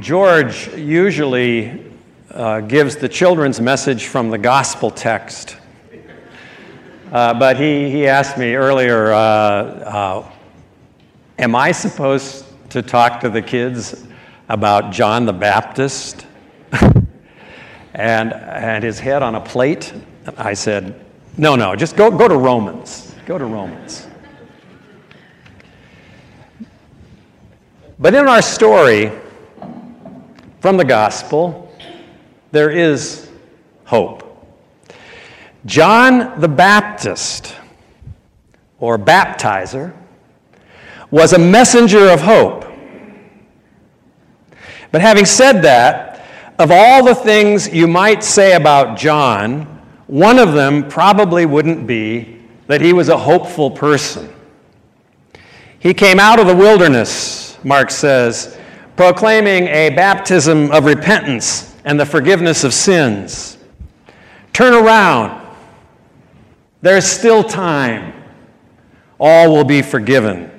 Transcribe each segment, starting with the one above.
George usually uh, gives the children's message from the gospel text. Uh, but he, he asked me earlier, uh, uh Am I supposed to talk to the kids about John the Baptist and, and his head on a plate? I said, No, no, just go, go to Romans. Go to Romans. But in our story from the gospel, there is hope. John the Baptist, or baptizer, was a messenger of hope. But having said that, of all the things you might say about John, one of them probably wouldn't be that he was a hopeful person. He came out of the wilderness Mark says, proclaiming a baptism of repentance and the forgiveness of sins. Turn around. There's still time. All will be forgiven.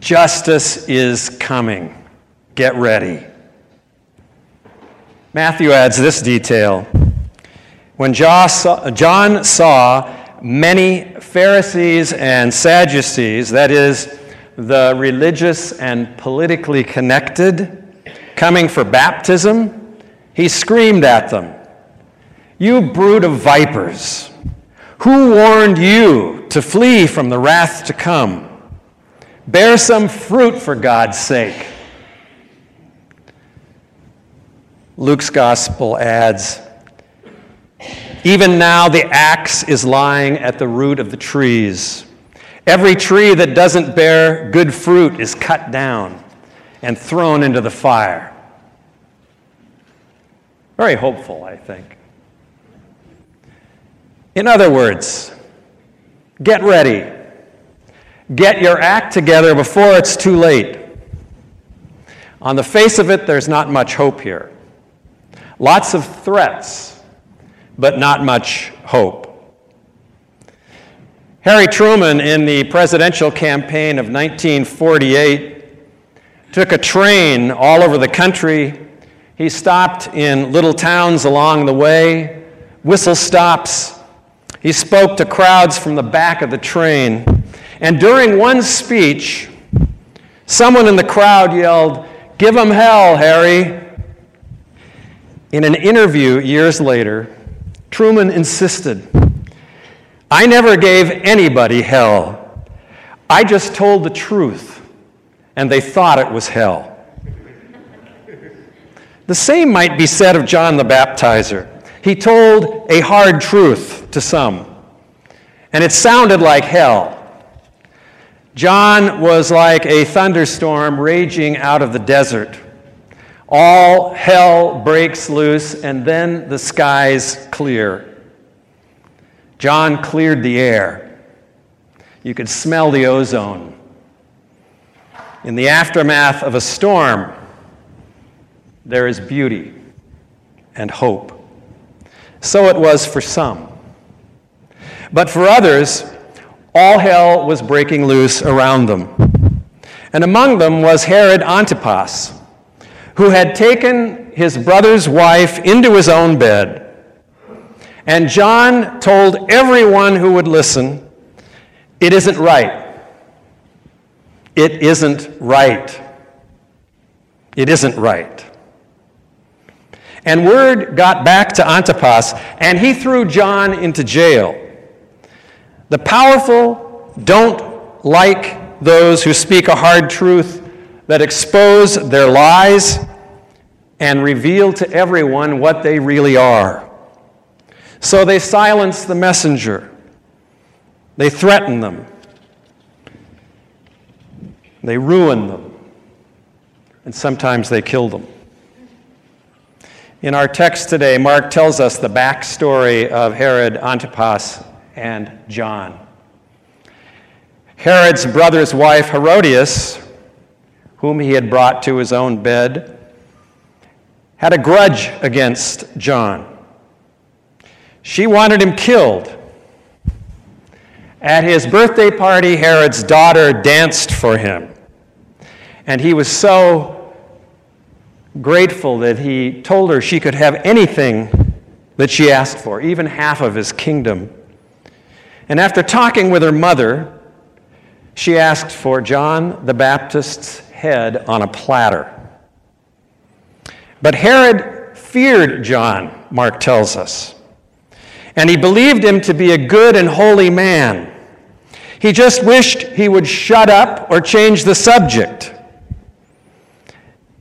Justice is coming. Get ready. Matthew adds this detail. When John saw many Pharisees and Sadducees, that is, the religious and politically connected coming for baptism, he screamed at them, You brood of vipers, who warned you to flee from the wrath to come? Bear some fruit for God's sake. Luke's gospel adds, Even now the axe is lying at the root of the trees. Every tree that doesn't bear good fruit is cut down and thrown into the fire. Very hopeful, I think. In other words, get ready. Get your act together before it's too late. On the face of it, there's not much hope here. Lots of threats, but not much hope. Harry Truman, in the presidential campaign of 1948, took a train all over the country. He stopped in little towns along the way, whistle stops. He spoke to crowds from the back of the train. And during one speech, someone in the crowd yelled, Give him hell, Harry. In an interview years later, Truman insisted I never gave anybody hell. I just told the truth, and they thought it was hell. The same might be said of John the Baptizer. He told a hard truth to some, and it sounded like hell. John was like a thunderstorm raging out of the desert. All hell breaks loose, and then the skies clear. John cleared the air. You could smell the ozone. In the aftermath of a storm, there is beauty and hope. So it was for some. But for others, all hell was breaking loose around them. And among them was Herod Antipas, who had taken his brother's wife into his own bed and John told everyone who would listen, it isn't right. It isn't right. It isn't right. And word got back to Antipas, and he threw John into jail. The powerful don't like those who speak a hard truth that expose their lies and reveal to everyone what they really are. So they silence the messenger. They threaten them. They ruin them. And sometimes they kill them. In our text today, Mark tells us the backstory of Herod Antipas and John. Herod's brother's wife, Herodias, whom he had brought to his own bed, had a grudge against John. She wanted him killed. At his birthday party, Herod's daughter danced for him. And he was so grateful that he told her she could have anything that she asked for, even half of his kingdom. And after talking with her mother, she asked for John the Baptist's head on a platter. But Herod feared John, Mark tells us, and he believed him to be a good and holy man. He just wished he would shut up or change the subject.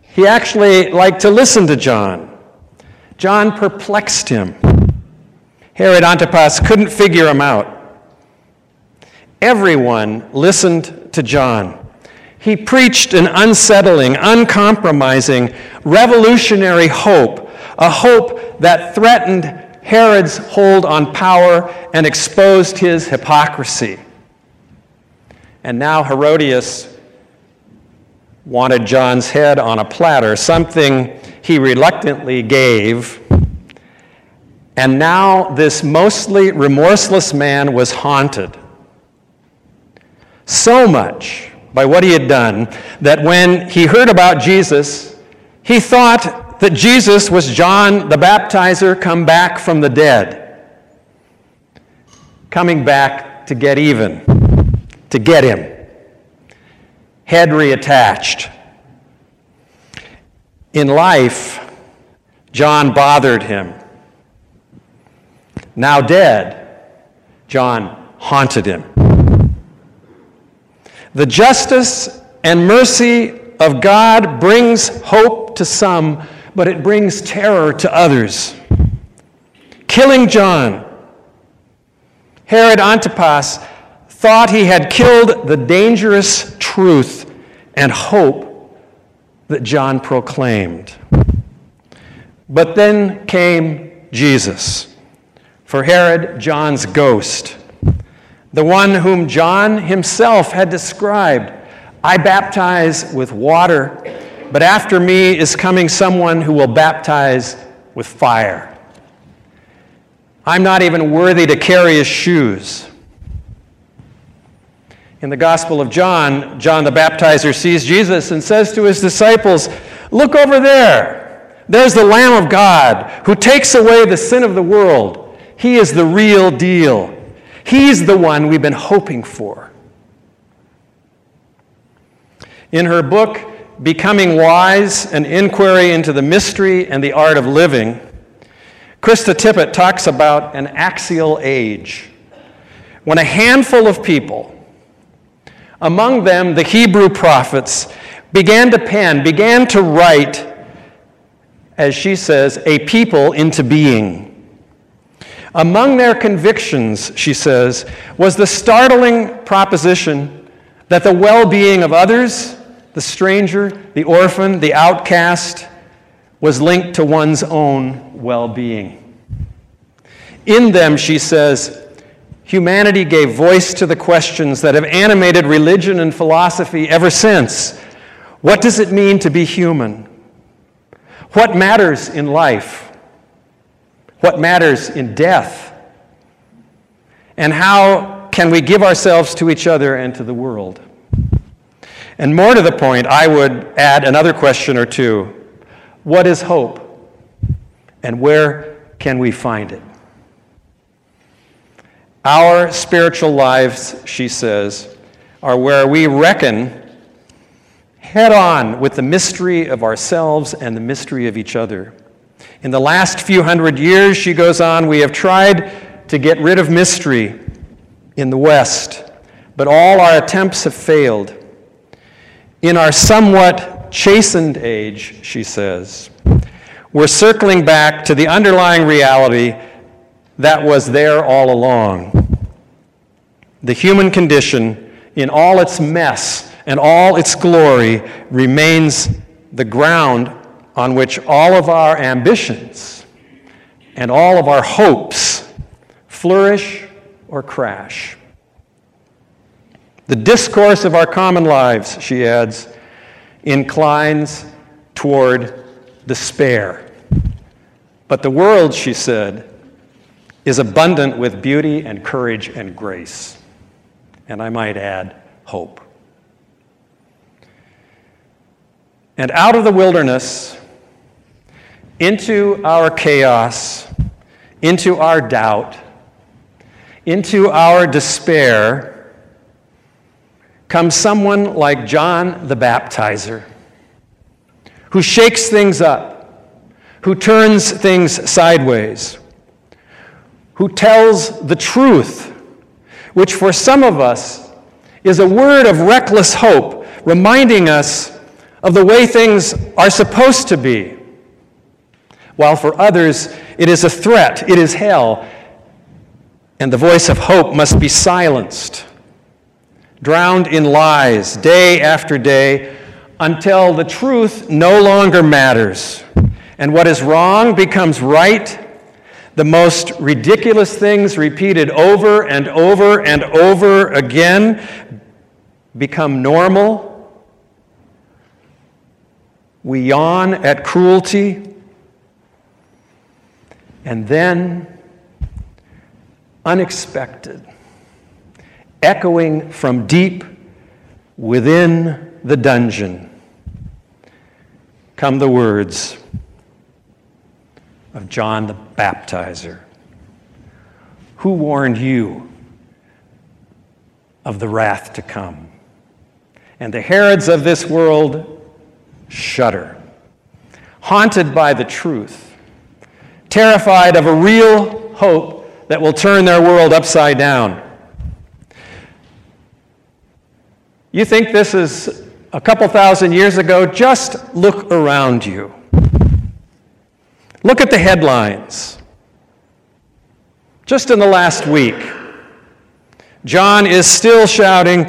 He actually liked to listen to John. John perplexed him. Herod Antipas couldn't figure him out. Everyone listened to John. He preached an unsettling, uncompromising, revolutionary hope, a hope that threatened Herod's hold on power and exposed his hypocrisy. And now Herodias wanted John's head on a platter, something he reluctantly gave. And now this mostly remorseless man was haunted so much by what he had done that when he heard about Jesus, he thought that Jesus was John the baptizer come back from the dead, coming back to get even, to get him, head reattached. In life, John bothered him. Now dead, John haunted him. The justice and mercy of God brings hope to some, but it brings terror to others. Killing John, Herod Antipas thought he had killed the dangerous truth and hope that John proclaimed. But then came Jesus. For Herod, John's ghost the one whom John himself had described. I baptize with water, but after me is coming someone who will baptize with fire. I'm not even worthy to carry his shoes. In the Gospel of John, John the Baptizer sees Jesus and says to his disciples, Look over there. There's the Lamb of God who takes away the sin of the world. He is the real deal. He's the one we've been hoping for. In her book, Becoming Wise An Inquiry into the Mystery and the Art of Living, Krista Tippett talks about an axial age when a handful of people, among them the Hebrew prophets, began to pen, began to write, as she says, a people into being. Among their convictions, she says, was the startling proposition that the well being of others, the stranger, the orphan, the outcast, was linked to one's own well being. In them, she says, humanity gave voice to the questions that have animated religion and philosophy ever since. What does it mean to be human? What matters in life? what matters in death, and how can we give ourselves to each other and to the world. And more to the point, I would add another question or two What is hope? And where can we find it? Our spiritual lives, she says, are where we reckon head on with the mystery of ourselves and the mystery of each other. In the last few hundred years, she goes on, we have tried to get rid of mystery in the West, but all our attempts have failed. In our somewhat chastened age, she says, we're circling back to the underlying reality that was there all along. The human condition, in all its mess and all its glory, remains the ground on which all of our ambitions and all of our hopes flourish or crash. The discourse of our common lives, she adds, inclines toward despair. But the world, she said, is abundant with beauty and courage and grace. And I might add, hope. And out of the wilderness, into our chaos, into our doubt, into our despair, comes someone like John the Baptizer, who shakes things up, who turns things sideways, who tells the truth, which for some of us is a word of reckless hope, reminding us of the way things are supposed to be. While for others it is a threat, it is hell, and the voice of hope must be silenced, drowned in lies day after day until the truth no longer matters and what is wrong becomes right. The most ridiculous things repeated over and over and over again become normal. We yawn at cruelty and then, unexpected, echoing from deep within the dungeon, come the words of John the Baptizer. Who warned you of the wrath to come? And the Herods of this world shudder, haunted by the truth terrified of a real hope that will turn their world upside down. You think this is a couple thousand years ago? Just look around you. Look at the headlines. Just in the last week, John is still shouting,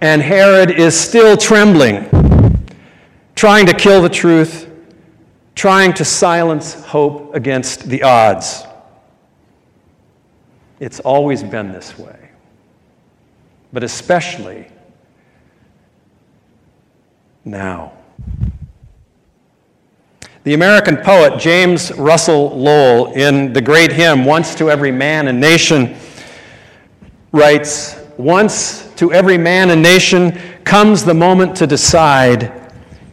and Herod is still trembling, trying to kill the truth trying to silence hope against the odds. It's always been this way, but especially now. The American poet James Russell Lowell, in the great hymn, Once to Every Man and Nation, writes Once to every man and nation comes the moment to decide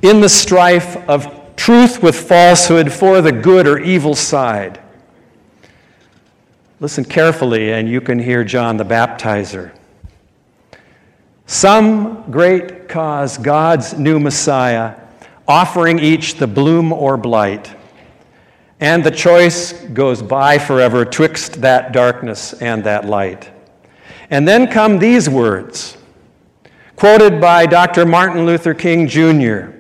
in the strife of truth with falsehood for the good or evil side. Listen carefully, and you can hear John the Baptizer. Some great cause God's new Messiah, offering each the bloom or blight. And the choice goes by forever twixt that darkness and that light. And then come these words, quoted by Dr. Martin Luther King Jr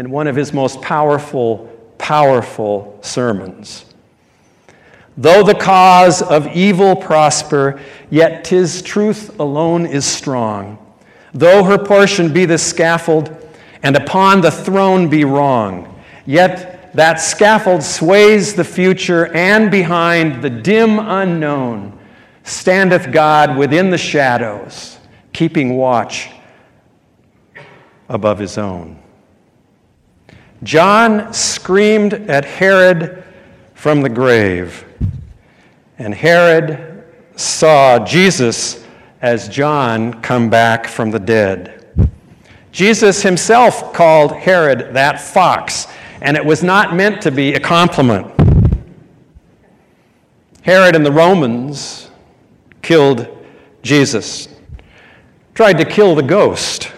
in one of his most powerful, powerful sermons. Though the cause of evil prosper, yet tis truth alone is strong. Though her portion be the scaffold, and upon the throne be wrong, yet that scaffold sways the future, and behind the dim unknown standeth God within the shadows, keeping watch above his own. John screamed at Herod from the grave, and Herod saw Jesus as John come back from the dead. Jesus himself called Herod that fox, and it was not meant to be a compliment. Herod and the Romans killed Jesus, tried to kill the ghost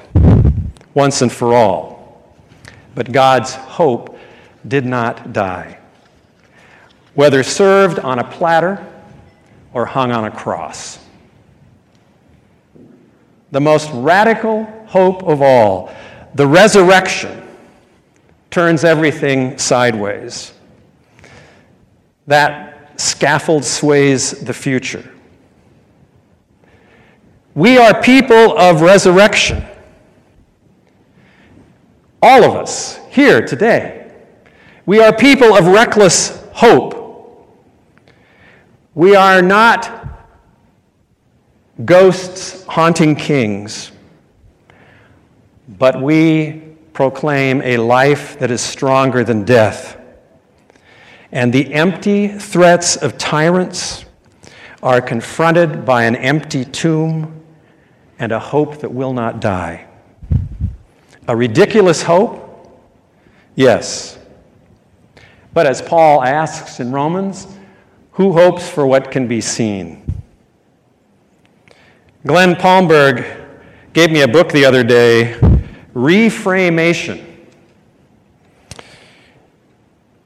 once and for all. But God's hope did not die. Whether served on a platter or hung on a cross. The most radical hope of all, the resurrection, turns everything sideways. That scaffold sways the future. We are people of resurrection. All of us here today. We are people of reckless hope. We are not ghosts haunting kings, but we proclaim a life that is stronger than death. And the empty threats of tyrants are confronted by an empty tomb and a hope that will not die. A ridiculous hope? Yes. But as Paul asks in Romans, who hopes for what can be seen? Glenn Palmberg gave me a book the other day, Reframation.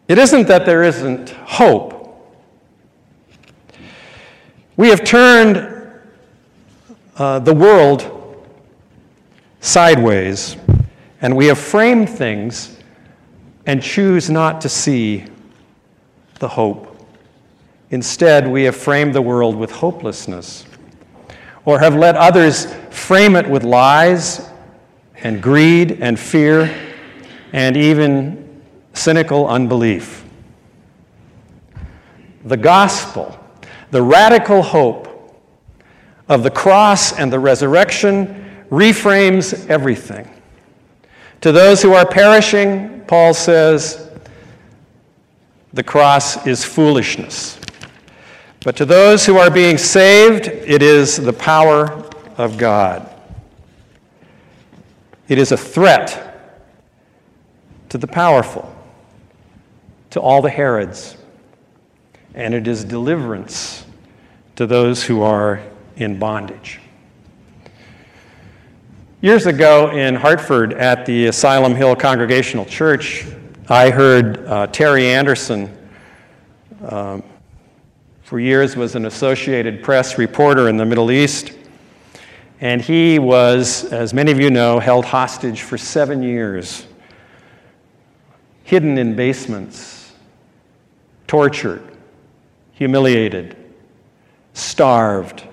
It isn't that there isn't hope. We have turned uh, the world sideways, and we have framed things and choose not to see the hope. Instead, we have framed the world with hopelessness, or have let others frame it with lies and greed and fear and even cynical unbelief. The gospel the radical hope of the cross and the resurrection reframes everything. To those who are perishing, Paul says, the cross is foolishness. But to those who are being saved, it is the power of God. It is a threat to the powerful, to all the Herods, and it is deliverance to those who are in bondage. Years ago in Hartford at the Asylum Hill Congregational Church, I heard uh, Terry Anderson, um, for years was an Associated Press reporter in the Middle East, and he was, as many of you know, held hostage for seven years, hidden in basements, tortured, humiliated, starved.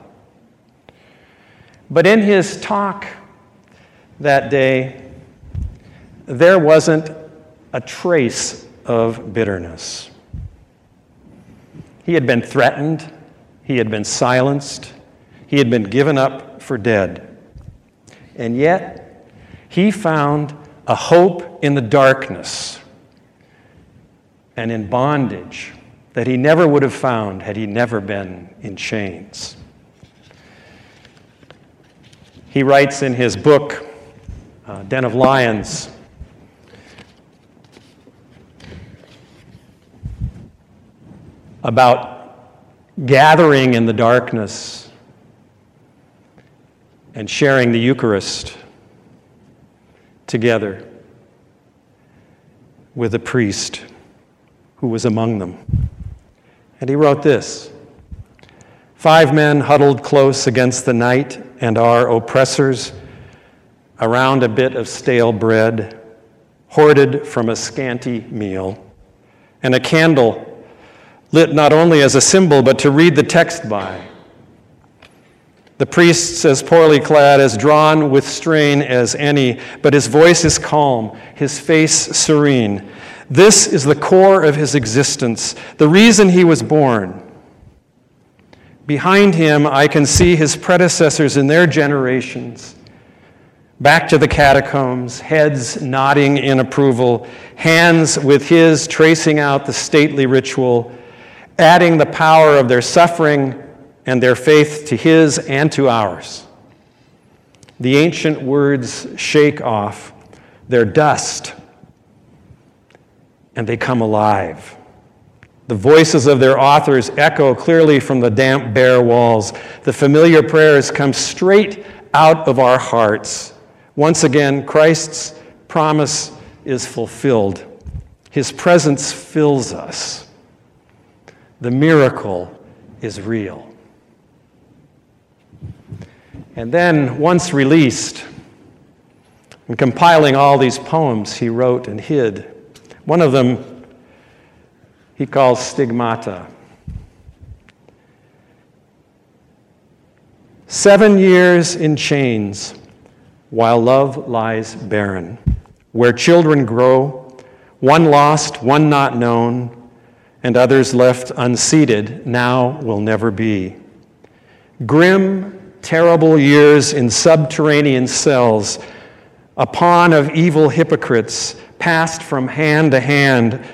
But in his talk that day, there wasn't a trace of bitterness. He had been threatened, he had been silenced, he had been given up for dead. And yet, he found a hope in the darkness and in bondage that he never would have found had he never been in chains. He writes in his book, uh, Den of Lions, about gathering in the darkness and sharing the Eucharist together with a priest who was among them. And he wrote this Five men huddled close against the night and our oppressors around a bit of stale bread, hoarded from a scanty meal, and a candle lit not only as a symbol but to read the text by. The priest, as poorly clad, as drawn with strain as any, but his voice is calm, his face serene. This is the core of his existence, the reason he was born. Behind him, I can see his predecessors in their generations. Back to the catacombs, heads nodding in approval, hands with his tracing out the stately ritual, adding the power of their suffering and their faith to his and to ours. The ancient words shake off, their dust and they come alive. The voices of their authors echo clearly from the damp, bare walls. The familiar prayers come straight out of our hearts. Once again, Christ's promise is fulfilled. His presence fills us. The miracle is real. And then, once released, and compiling all these poems he wrote and hid, one of them he calls stigmata. Seven years in chains while love lies barren, where children grow, one lost, one not known, and others left unseated, now will never be. Grim, terrible years in subterranean cells, a pawn of evil hypocrites passed from hand to hand,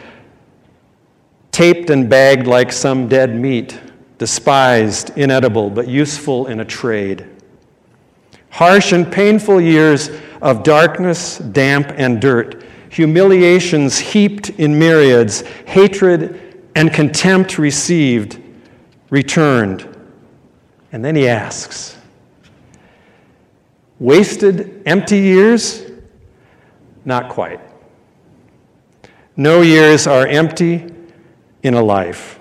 taped and bagged like some dead meat, despised, inedible, but useful in a trade. Harsh and painful years of darkness, damp, and dirt, humiliations heaped in myriads, hatred and contempt received, returned. And then he asks, Wasted empty years? Not quite. No years are empty in a life.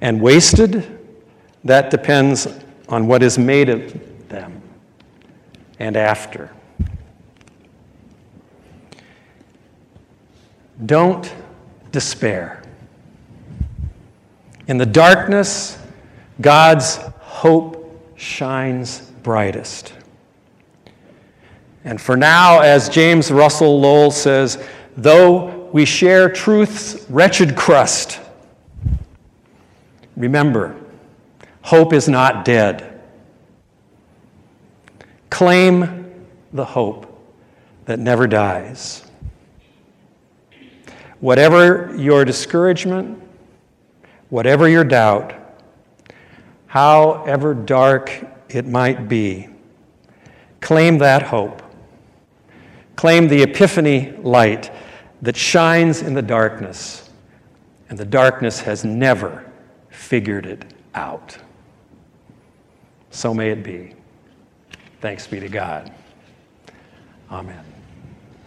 And wasted, that depends on what is made of them and after. Don't despair. In the darkness, God's hope shines brightest. And for now, as James Russell Lowell says, though we share truth's wretched crust, remember, hope is not dead. Claim the hope that never dies. Whatever your discouragement, whatever your doubt, however dark it might be, claim that hope. Claim the epiphany light that shines in the darkness, and the darkness has never figured it out. So may it be. Thanks be to God. Amen.